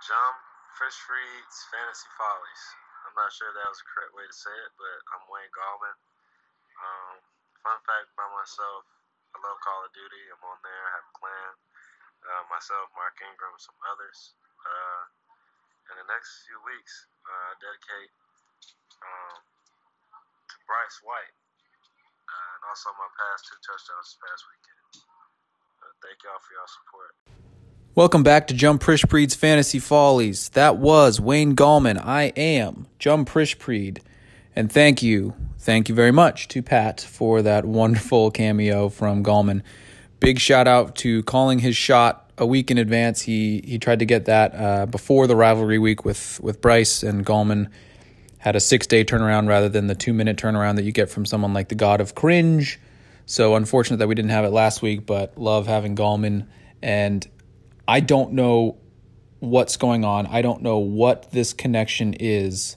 Jump Fish Freed's Fantasy Follies. I'm not sure that was the correct way to say it, but I'm Wayne Gallman. Um, fun fact about myself, I love Call of Duty. I'm on there. I have a clan. Uh, myself, Mark Ingram, and some others. Uh, in the next few weeks, uh, dedicate um, to Bryce White, uh, and also my past two touchdowns this past weekend. Uh, thank y'all for y'all support. Welcome back to Jump Prishpreed's Fantasy Follies. That was Wayne Gallman. I am Jump Prishpreed. And thank you, thank you very much to Pat for that wonderful cameo from Gallman. Big shout out to calling his shot a week in advance. He he tried to get that uh, before the rivalry week with with Bryce and Gallman had a six day turnaround rather than the two minute turnaround that you get from someone like the God of Cringe. So unfortunate that we didn't have it last week, but love having Gallman. And I don't know what's going on. I don't know what this connection is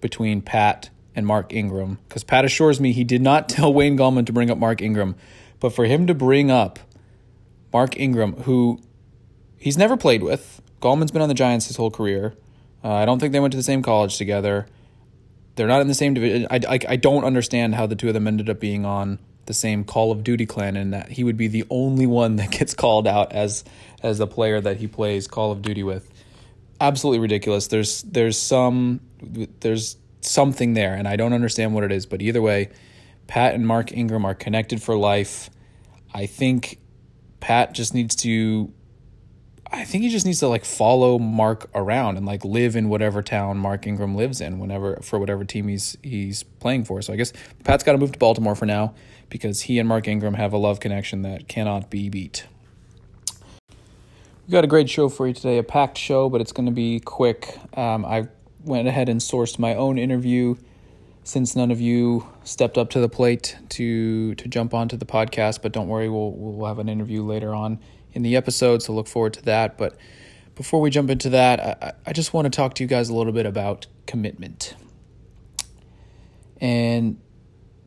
between Pat and Mark Ingram because Pat assures me he did not tell Wayne Gallman to bring up Mark Ingram, but for him to bring up Mark Ingram, who he's never played with. Gallman's been on the Giants his whole career. Uh, I don't think they went to the same college together. They're not in the same division. I, I, I don't understand how the two of them ended up being on the same Call of Duty clan, and that he would be the only one that gets called out as as the player that he plays Call of Duty with. Absolutely ridiculous. There's there's some there's something there, and I don't understand what it is. But either way, Pat and Mark Ingram are connected for life. I think Pat just needs to I think he just needs to like follow Mark around and like live in whatever town Mark Ingram lives in whenever for whatever team he's he's playing for. So I guess Pat's got to move to Baltimore for now because he and Mark Ingram have a love connection that cannot be beat. We got a great show for you today, a packed show, but it's going to be quick. Um, I went ahead and sourced my own interview since none of you stepped up to the plate to to jump onto the podcast. But don't worry, we'll we'll have an interview later on in the episode, so look forward to that. But before we jump into that, I, I just want to talk to you guys a little bit about commitment. And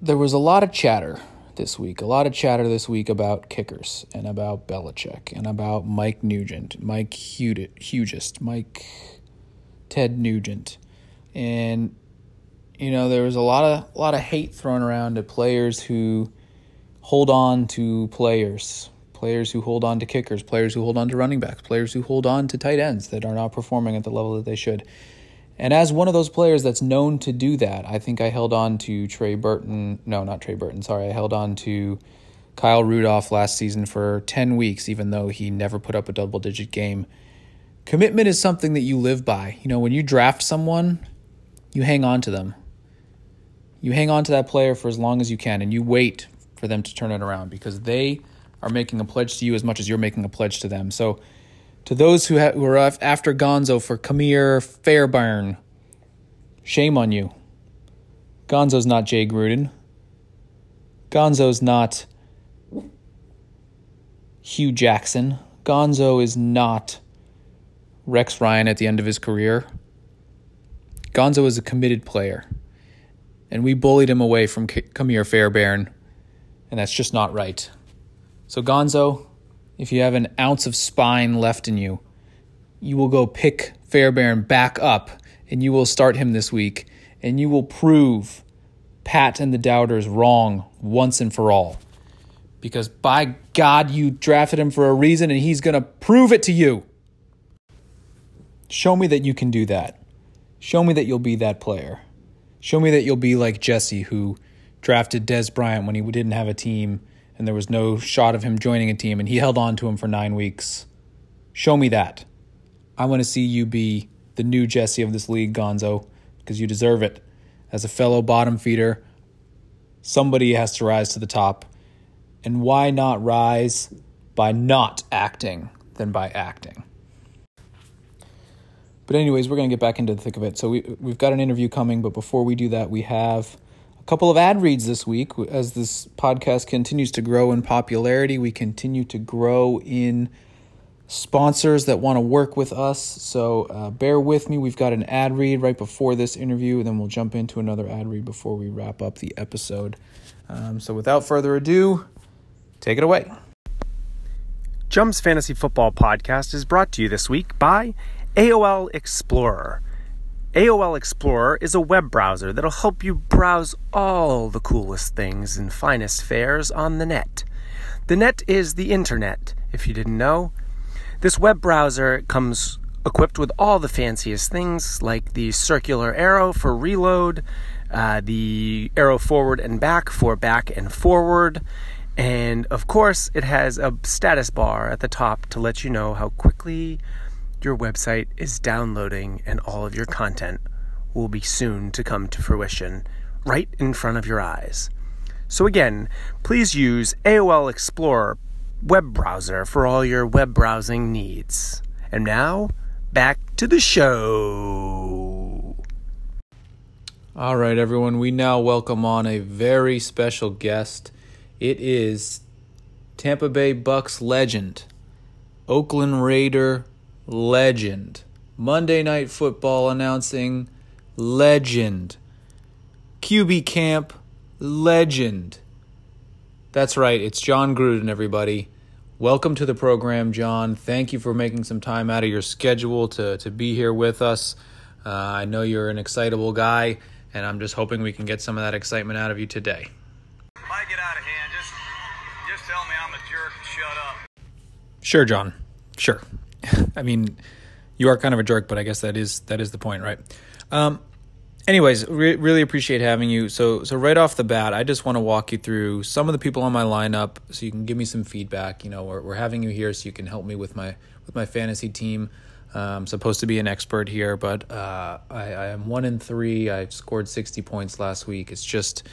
there was a lot of chatter this week, a lot of chatter this week about kickers and about Belichick and about Mike Nugent, Mike Hugest, Mike Ted Nugent. And you know, there was a lot of a lot of hate thrown around at players who hold on to players players who hold on to kickers, players who hold on to running backs, players who hold on to tight ends that are not performing at the level that they should. And as one of those players that's known to do that, I think I held on to Trey Burton. No, not Trey Burton. Sorry, I held on to Kyle Rudolph last season for 10 weeks, even though he never put up a double digit game. Commitment is something that you live by. You know, when you draft someone, you hang on to them. You hang on to that player for as long as you can and you wait for them to turn it around because they are making a pledge to you as much as you're making a pledge to them. So, to those who, ha- who are after Gonzo for Ka'imi Fairbairn, shame on you. Gonzo's not Jay Gruden. Gonzo's not Hue Jackson. Gonzo is not Rex Ryan at the end of his career. Gonzo is a committed player. And we bullied him away from Ka'imi Fairbairn, and that's just not right. So, Gonzo, if you have an ounce of spine left in you, you will go pick Fairbairn back up and you will start him this week and you will prove Pat and the doubters wrong once and for all. Because by God, you drafted him for a reason and he's going to prove it to you. Show me that you can do that. Show me that you'll be that player. Show me that you'll be like Jesse, who drafted Dez Bryant when he didn't have a team and there was no shot of him joining a team, and he held on to him for nine weeks. Show me that. I want to see you be the new Jesse of this league, Gonzo, because you deserve it. As a fellow bottom feeder, somebody has to rise to the top. And why not rise by not acting than by acting? But, anyways, we're going to get back into the thick of it. So, we, we've got an interview coming, but before we do that, we have a couple of ad reads this week as this podcast continues to grow in popularity. We continue to grow in sponsors that want to work with us. So uh, bear with me. We've got an ad read right before this interview, and then we'll jump into another ad read before we wrap up the episode. Um, so without further ado, take it away. Jump's Fantasy Football Podcast is brought to you this week by AOL Explorer. AOL Explorer is a web browser that'll help you browse all the coolest things and finest fares on the net. The net is the internet, if you didn't know. This web browser comes equipped with all the fanciest things like the circular arrow for reload, uh, the arrow forward and back for back and forward, and of course, it has a status bar at the top to let you know how quickly your website is downloading and all of your content will be soon to come to fruition right in front of your eyes. So, again, please use AOL Explorer web browser for all your web browsing needs. And now, back to the show. All right, everyone, we now welcome on a very special guest. It is Tampa Bay Bucks legend, Oakland Raider legend, Monday Night Football announcing legend, QB Camp legend. That's right, it's Jon Gruden, everybody. Welcome to the program, Jon. Thank you for making some time out of your schedule to, to be here with us. Uh, I know you're an excitable guy, and I'm just hoping we can get some of that excitement out of you today. I get out of hand, just just tell me I'm a jerk and shut up. Sure, Jon. Sure. I mean, you are kind of a jerk, but I guess that is that is the point, right? Um, anyways, re- really appreciate having you. So, so right off the bat, I just want to walk you through some of the people on my lineup, so you can give me some feedback. You know, we're, we're having you here so you can help me with my with my fantasy team. Uh, I'm supposed to be an expert here, but uh, I, I am one in three. I scored 60 points last week. It's just,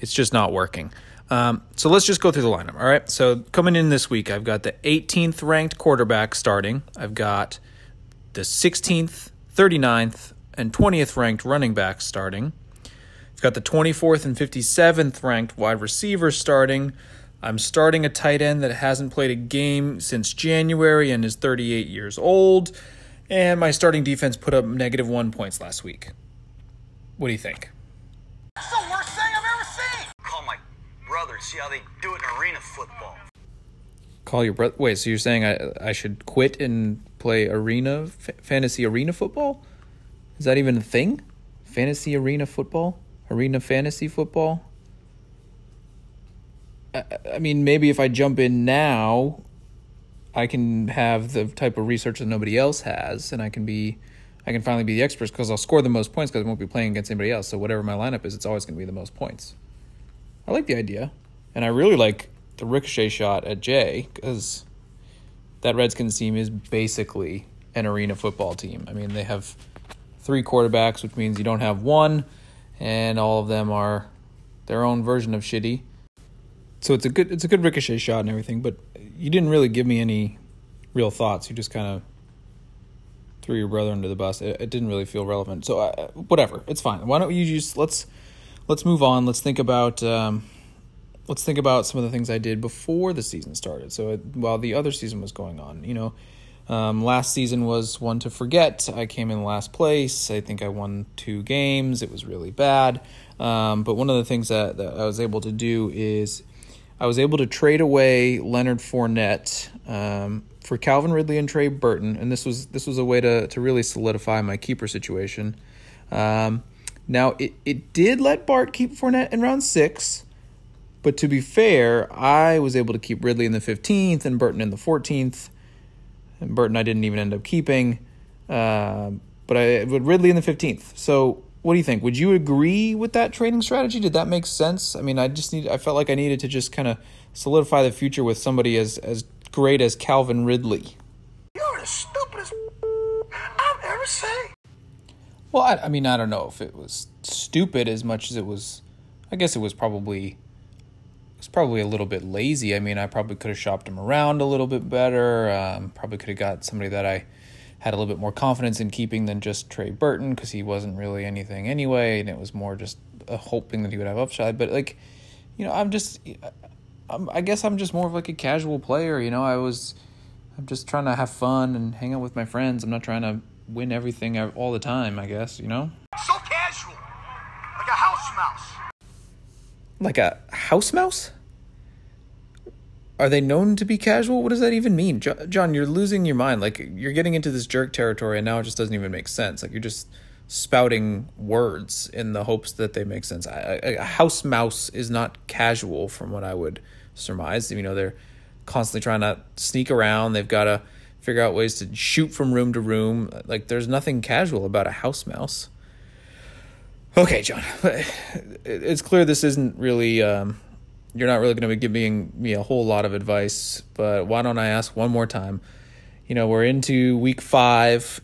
it's just not working. Um, so let's just go through the lineup. All right. So coming in this week, I've got the 18th ranked quarterback starting. I've got the 16th, 39th, and 20th ranked running backs starting. I've got the 24th and 57th ranked wide receivers starting. I'm starting a tight end that hasn't played a game since January and is 38 years old. And my starting defense put up negative one points last week. What do you think? Brother, see how they do it in arena football. Call your brother. Wait, so you're saying I I should quit and play arena f- fantasy arena football? Is that even a thing? Fantasy arena football? Arena fantasy football? I, I mean, maybe if I jump in now, I can have the type of research that nobody else has, and I can be, I can finally be the expert because I'll score the most points because I won't be playing against anybody else. So whatever my lineup is, it's always going to be the most points. I like the idea, and I really like the ricochet shot at Jay because that Redskins team is basically an arena football team. I mean, they have three quarterbacks, which means you don't have one, and all of them are their own version of shitty. So it's a good it's a good ricochet shot and everything, but you didn't really give me any real thoughts. You just kind of threw your brother under the bus. It, it didn't really feel relevant. So uh, whatever, it's fine. Why don't you just let's let's move on. Let's think about um, let's think about some of the things I did before the season started. So it, while the other season was going on, you know, um, last season was one to forget. I came in last place. I think I won two games. It was really bad. Um, but one of the things that, that I was able to do is I was able to trade away Leonard Fournette um, for Calvin Ridley and Trey Burton, and this was this was a way to to really solidify my keeper situation. Um, now it it did let Bart keep Fournette in round six, but to be fair, I was able to keep Ridley in the fifteenth and Burton in the fourteenth. And Burton I didn't even end up keeping, uh, but I but Ridley in the fifteenth. So what do you think? Would you agree with that trading strategy? Did that make sense? I mean, I just need I felt like I needed to just kind of solidify the future with somebody as as great as Calvin Ridley. You're the stupidest I've ever seen. Well, I, I mean, I don't know if it was stupid as much as it was. I guess it was probably was probably a little bit lazy. I mean, I probably could have shopped him around a little bit better. Um, probably could have got somebody that I had a little bit more confidence in keeping than just Trey Burton because he wasn't really anything anyway, and it was more just a hoping that he would have upside. But like, you know, I'm just, I'm, I guess I'm just more of like a casual player. You know, I was, I'm just trying to have fun and hang out with my friends. I'm not trying to win everything all the time. I guess you know, So casual. Like a house mouse. Like a house mouse. are they known to be casual? What does that even mean? Jon, you're losing your mind. Like you're getting into this jerk territory and now it just doesn't even make sense. Like you're just spouting words in the hopes that they make sense. A, house mouse is not casual from what I would surmise. You know, they're constantly trying to sneak around. They've got to figure out ways to shoot from room to room. Like there's nothing casual about a house mouse. Okay, Jon. It's clear this isn't really um, you're not really going to be giving me a whole lot of advice, but why don't I ask one more time? You know, we're into week five.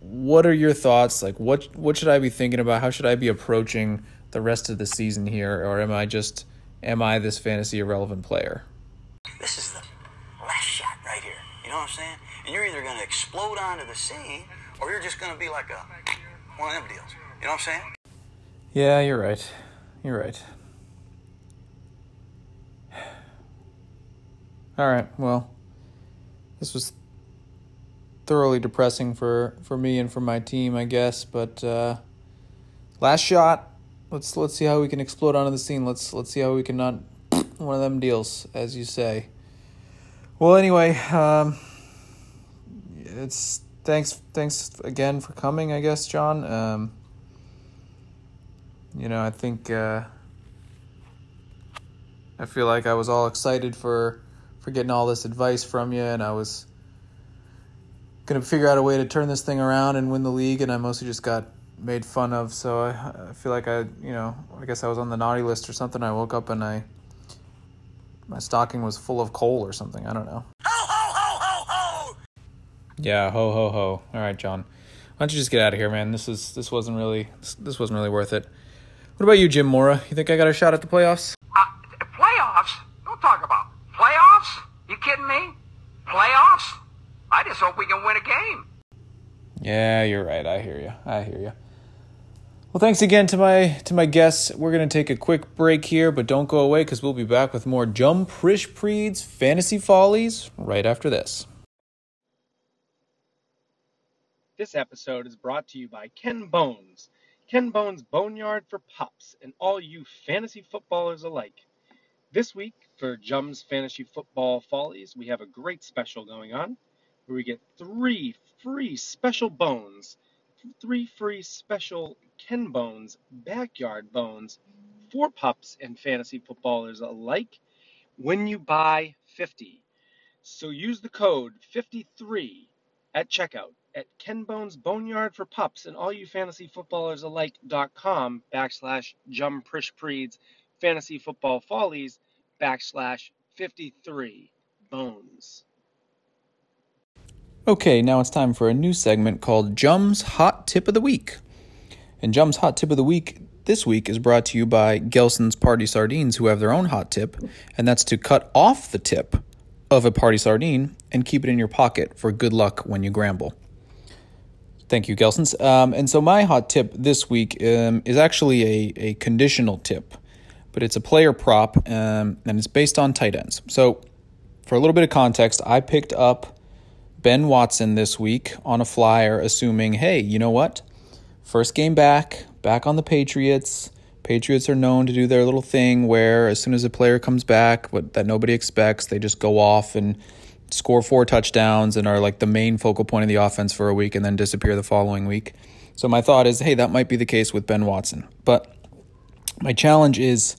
What are your thoughts? Like, what what should I be thinking about? How should I be approaching the rest of the season here, or am I just am I this fantasy irrelevant player? This is the last shot right here. You know what I'm saying? And you're either going to explode onto the scene, or you're just going to be like a one of them deals. You know what I'm saying? Yeah, you're right. You're right. All right. Well, this was thoroughly depressing for for me and for my team, I guess. But uh, last shot. Let's let's see how we can explode onto the scene. Let's let's see how we can not one of them deals, as you say. Well, anyway, um, it's thanks thanks again for coming. I guess, Jon. Um, you know, I think uh, I feel like I was all excited for for getting all this advice from you, and I was gonna figure out a way to turn this thing around and win the league, and I mostly just got made fun of. So I, I feel like I, you know, I guess I was on the naughty list or something. I woke up and I, my stocking was full of coal or something. I don't know. Ho ho ho ho ho. Yeah, ho ho ho. All right, Jon. Why don't you just get out of here, man? This is this wasn't really this, this wasn't really worth it. What about you, Jim Mora? You think I got a shot at the playoffs? Uh, playoffs? Don't talk about Playoffs? You kidding me? Playoffs? I just hope we can win a game. Yeah, you're right. I hear you. I hear you. Well, thanks again to my to my guests. We're gonna take a quick break here, but don't go away because we'll be back with more Jum Prishpreed's Fantasy Follies right after this. This episode is brought to you by Ken Bones. Ken Bones Boneyard for Pups and all you fantasy footballers alike. This week, for Jum's Fantasy Football Follies, we have a great special going on where we get three free special bones, three free special Ken Bones backyard bones for pups and fantasy footballers alike when you buy 50. So use the code 53 at checkout at Ken Bones Boneyard for Pups and all you fantasy footballers alike.com backslash Jum Prishpreeds Fantasy Football Follies backslash 53 bones. Okay, now it's time for a new segment called Jum's Hot Tip of the Week. And Jum's Hot Tip of the Week this week is brought to you by Gelson's Party Sardines, who have their own hot tip, and that's to cut off the tip of a party sardine and keep it in your pocket for good luck when you gramble. Thank you, Gelson's. Um, and so my hot tip this week um, is actually a, a conditional tip but it's a player prop um, and it's based on tight ends. So, for a little bit of context, I picked up Ben Watson this week on a flyer, assuming, hey, you know what? First game back, back on the Patriots. Patriots are known to do their little thing where as soon as a player comes back what, that nobody expects, they just go off and score four touchdowns and are like the main focal point of the offense for a week and then disappear the following week. So my thought is, hey, that might be the case with Ben Watson. But my challenge is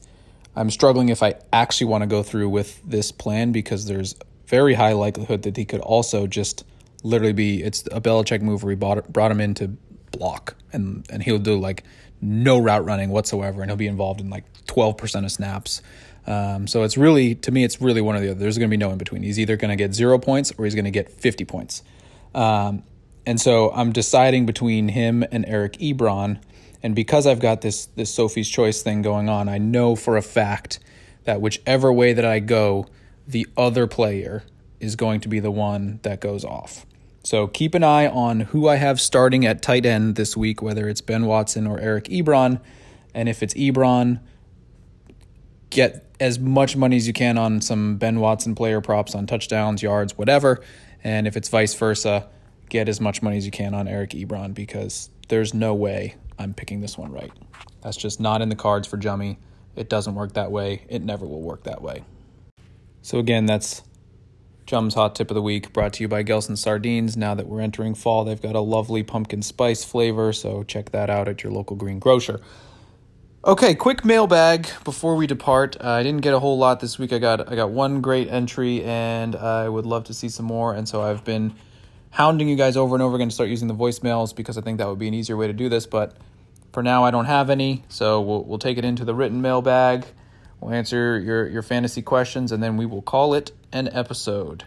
I'm struggling if I actually want to go through with this plan because there's very high likelihood that he could also just literally be it's a Belichick move where he bought, brought him in to block and and he'll do like no route running whatsoever and he'll be involved in like 12% of snaps. Um, so it's really to me it's really one or the other. There's going to be no in between. He's either going to get 0 points or he's going to get 50 points. Um, and so I'm deciding between him and Eric Ebron and because I've got this this Sophie's Choice thing going on, I know for a fact that whichever way that I go, the other player is going to be the one that goes off. So keep an eye on who I have starting at tight end this week, whether it's Ben Watson or Eric Ebron. And if it's Ebron, get as much money as you can on some Ben Watson player props on touchdowns, yards, whatever. And if it's vice versa, get as much money as you can on Eric Ebron because there's no way I'm picking this one right. That's just not in the cards for Jummy. It doesn't work that way. It never will work that way. So, again, that's Jum's Hot Tip of the Week brought to you by Gelson Sardines. Now that we're entering fall, they've got a lovely pumpkin spice flavor, so check that out at your local green grocer. Okay, quick mailbag before we depart. Uh, I didn't get a whole lot this week. I got I got one great entry, and I would love to see some more. And so I've been hounding you guys over and over again to start using the voicemails because I think that would be an easier way to do this. But for now, I don't have any, so we'll we'll take it into the written mailbag. We'll answer your your fantasy questions, and then we will call it an episode.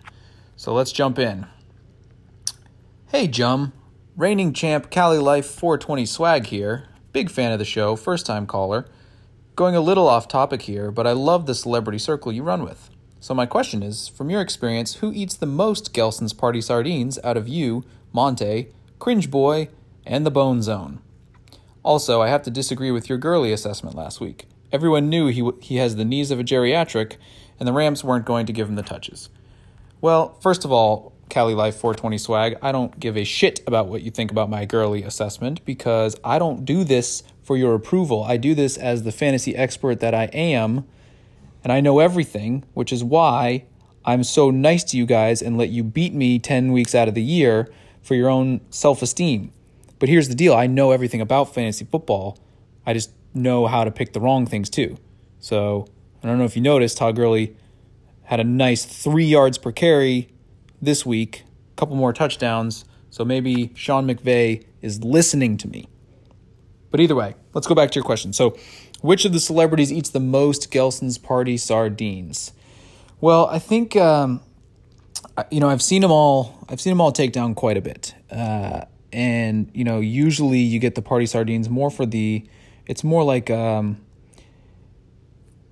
So let's jump in. Hey, Jum, reigning champ Cali Life 420 swag here. Big fan of the show, first time caller. Going a little off topic here, but I love the celebrity circle you run with. So, my question is from your experience, who eats the most Gelson's Party Sardines out of you, Montee, Cringe Boy, and the Bone Zone? Also, I have to disagree with your Gurley assessment last week. Everyone knew he, w- he has the knees of a geriatric, and the Rams weren't going to give him the touches. Well, first of all, Cali Life 420 swag, I don't give a shit about what you think about my Gurley assessment because I don't do this for your approval. I do this as the fantasy expert that I am, and I know everything, which is why I'm so nice to you guys and let you beat me 10 weeks out of the year for your own self esteem. But here's the deal I know everything about fantasy football. I just know how to pick the wrong things too. So I don't know if you noticed, Todd Gurley had a nice three yards per carry this week, a couple more touchdowns. So maybe Sean McVay is listening to me. But either way, let's go back to your question. So, which of the celebrities eats the most Gelson's party sardines? Well, I think um, you know I've seen them all. I've seen them all take down quite a bit, uh, and you know usually you get the party sardines more for the. It's more like um,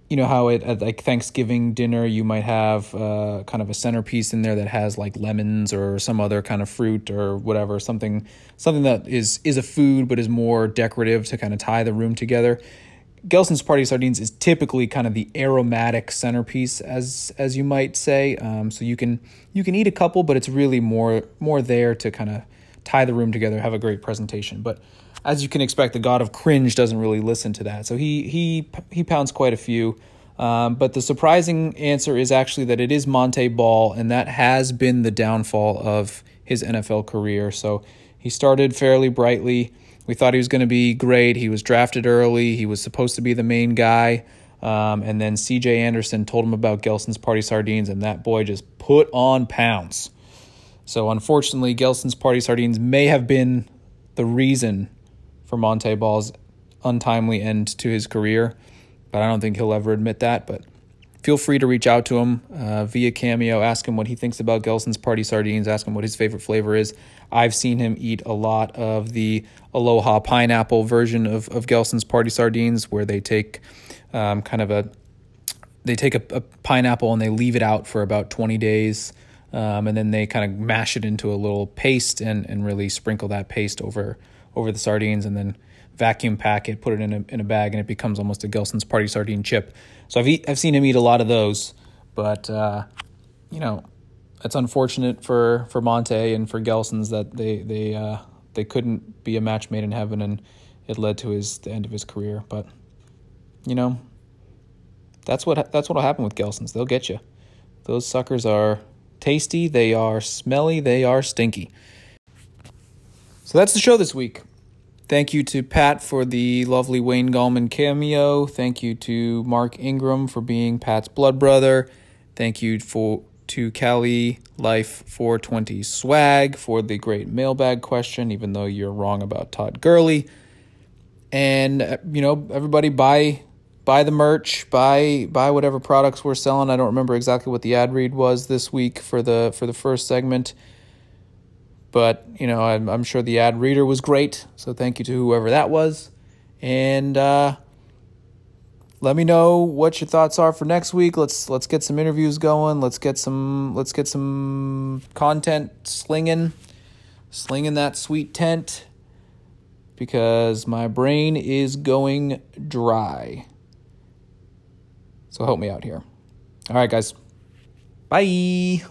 you know how it at like Thanksgiving dinner you might have uh, kind of a centerpiece in there that has like lemons or some other kind of fruit or whatever something something that is is a food but is more decorative to kind of tie the room together. Gelson's party sardines is typically kind of the aromatic centerpiece as as you might say. Um, so you can you can eat a couple, but it's really more more there to kind of tie the room together, have a great presentation. But as you can expect, the god of cringe doesn't really listen to that. So he he he pounds quite a few. Um, but the surprising answer is actually that it is Montee Ball, and that has been the downfall of his NFL career. So he started fairly brightly. We thought he was going to be great. He was drafted early. He was supposed to be the main guy. Um, and then CJ Anderson told him about Gelson's Party Sardines, and that boy just put on pounds. So unfortunately, Gelson's Party Sardines may have been the reason for Montee Ball's untimely end to his career, but I don't think he'll ever admit that. But feel free to reach out to him uh, via Cameo. Ask him what he thinks about Gelson's Party Sardines. Ask him what his favorite flavor is. I've seen him eat a lot of the Aloha pineapple version of, of Gelson's Party Sardines, where they take um, kind of a they take a, a, pineapple and they leave it out for about 20 days. Um, and then they kind of mash it into a little paste and, and really sprinkle that paste over over the sardines and then vacuum pack it, put it in a, in a bag, and it becomes almost a Gelson's Party Sardine chip. So I've, eat, I've seen him eat a lot of those, but, uh, you know, it's unfortunate for, for Montee and for Gelson's that they, they, uh, they couldn't be a match made in heaven and it led to his, the end of his career. But, you know, that's what, that's what'll happen with Gelson's. They'll get you. Those suckers are tasty, they are smelly, they are stinky. So that's the show this week. Thank you to Pat for the lovely Wayne Gallman cameo. Thank you to Mark Ingram for being Pat's blood brother. Thank you for to Cali Life 420 Swag for the great mailbag question, even though you're wrong about Todd Gurley. And uh, you know, everybody buy buy the merch, buy buy whatever products we're selling. I don't remember exactly what the ad read was this week for the for the first segment. But, you know, I'm, I'm sure the ad reader was great. So thank you to whoever that was. And uh, let me know what your thoughts are for next week. Let's let's get some interviews going. Let's get some let's get some content slinging, slinging that sweet tent because my brain is going dry. So help me out here. All right, guys. Bye.